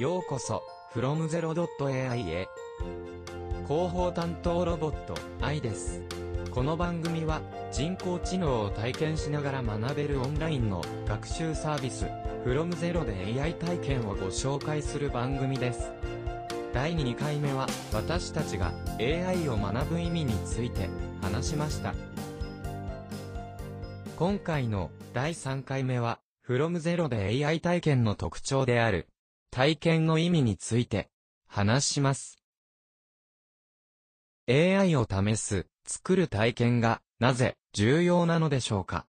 ようこそ、from 0.ai へ。広報担当ロボット、愛です。この番組は、人工知能を体験しながら学べるオンラインの学習サービス、from 0で AI 体験をご紹介する番組です。第2回目は、私たちが AI を学ぶ意味について話しました。今回の第3回目は、from 0で AI 体験の特徴である、体験の意味について、話します。AI を試す、作る体験が、なぜ、重要なのでしょうか？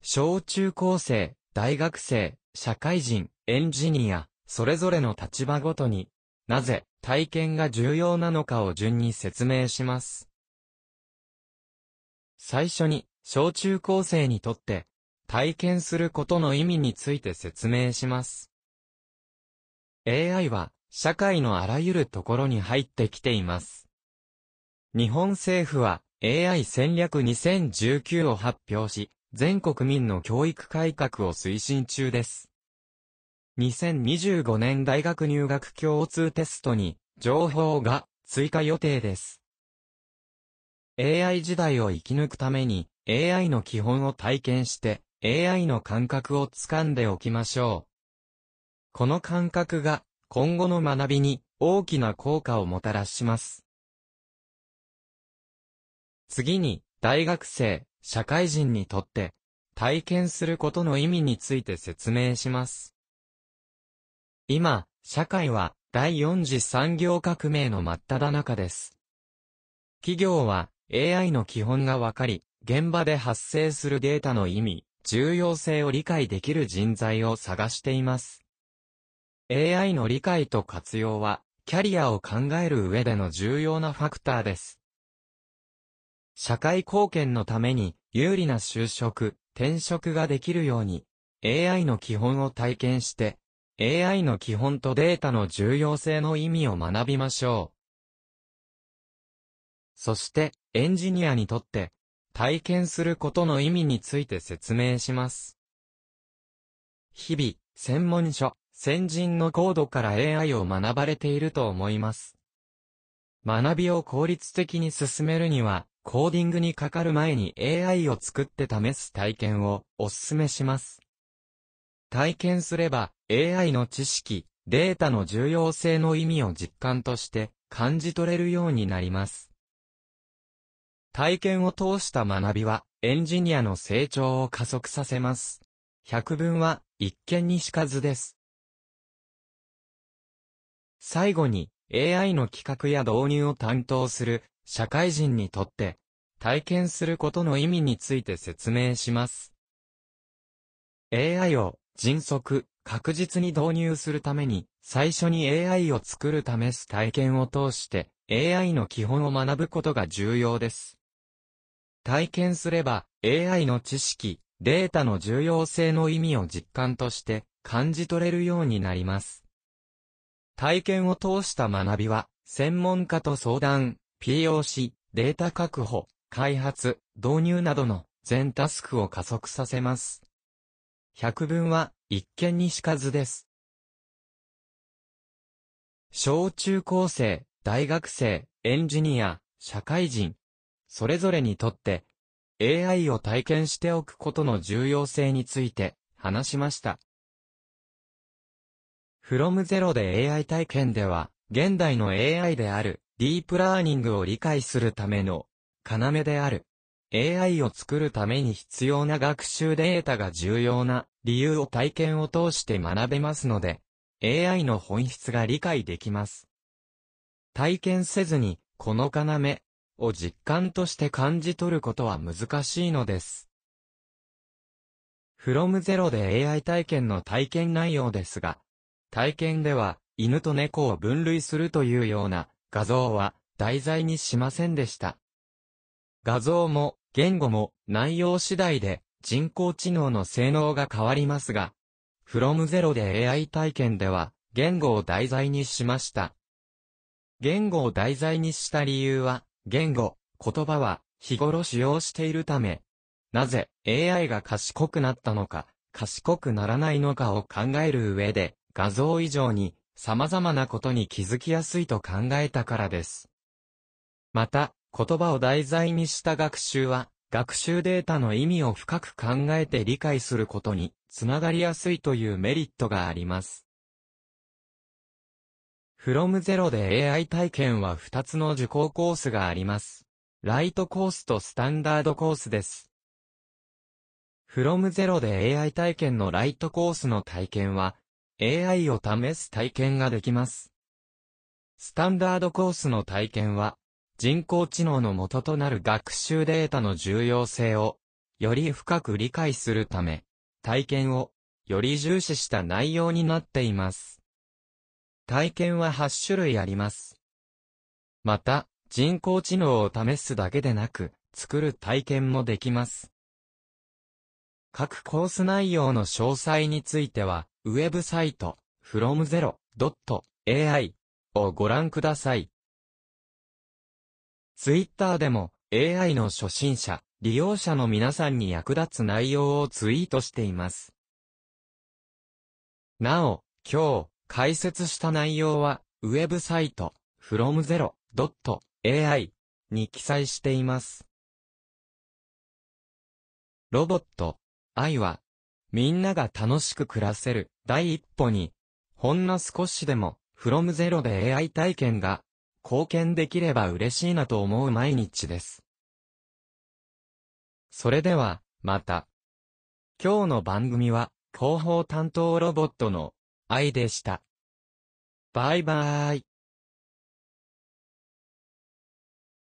小中高生、大学生、社会人、エンジニア、それぞれの立場ごとに、なぜ、体験が重要なのかを順に説明します。最初に、小中高生にとって、体験することの意味について説明します。AI は社会のあらゆるところに入ってきています。日本政府は AI 戦略2019を発表し、全国民の教育改革を推進中です。2025年大学入学共通テストに情報が追加予定です。AI 時代を生き抜くために AI の基本を体験して AI の感覚をつかんでおきましょう。この感覚が今後の学びに大きな効果をもたらします。次に、大学生、社会人にとって、体験することの意味について説明します。今、社会は第4次産業革命の真っ只中です。企業は AI の基本がわかり、現場で発生するデータの意味、重要性を理解できる人材を探しています。AI の理解と活用は、キャリアを考える上での重要なファクターです。社会貢献のために、有利な就職、転職ができるように、AI の基本を体験して、AI の基本とデータの重要性の意味を学びましょう。そして、エンジニアにとって、体験することの意味について説明します。日々、専門書、先人のコードから AI を学ばれていると思います。学びを効率的に進めるには、コーディングにかかる前に AI を作って試す体験をお勧めします。体験すれば AI の知識、データの重要性の意味を実感として感じ取れるようになります。体験を通した学びはエンジニアの成長を加速させます。百聞は一見にしかずです。最後に AI の企画や導入を担当する社会人にとって体験することの意味について説明します。AI を迅速、確実に導入するために最初に AI を作る試す体験を通して AI の基本を学ぶことが重要です。体験すれば AI の知識、データの重要性の意味を実感として感じ取れるようになります。体験を通した学びは、専門家と相談、POC、データ確保、開発、導入などの全タスクを加速させます。百聞は一見にしかずです。小中高生、大学生、エンジニア、社会人、それぞれにとって AI を体験しておくことの重要性について話しました。From Zero で AI 体験では、現代の AI であるディープラーニングを理解するための要である AI を作るために必要な学習データが重要な理由を体験を通して学べますので、AI の本質が理解できます。体験せずに、この要を実感として感じ取ることは難しいのです。from Zero で AI 体験の体験内容ですが、体験では、犬と猫を分類するというような画像は題材にしませんでした。画像も言語も内容次第で人工知能の性能が変わりますが、from zero で AI 体験では言語を題材にしました。言語を題材にした理由は、言語、言葉は日頃使用しているため、なぜ AI が賢くなったのか、賢くならないのかを考える上で、画像以上に様々なことに気づきやすいと考えたからです。また、言葉を題材にした学習は、学習データの意味を深く考えて理解することにつながりやすいというメリットがあります。from Zero で AI 体験は2つの受講コースがあります。ライトコースとスタンダードコースです。from Zero で AI 体験のライトコースの体験は、AI を試す体験ができます。スタンダードコースの体験は、人工知能の元となる学習データの重要性を、より深く理解するため、体験を、より重視した内容になっています。体験は8種類あります。また、人工知能を試すだけでなく、作る体験もできます。各コース内容の詳細については、ウェブサイト、fromzero.ai をご覧ください。ツイッターでも AI の初心者、利用者の皆さんに役立つ内容をツイートしています。なお、今日解説した内容は、ウェブサイト、fromzero.ai に記載しています。ロボット、愛は、みんなが楽しく暮らせる第一歩に、ほんの少しでも、from zero で AI 体験が貢献できれば嬉しいなと思う毎日です。それでは、また。今日の番組は、広報担当ロボットの愛でした。バイバーイ。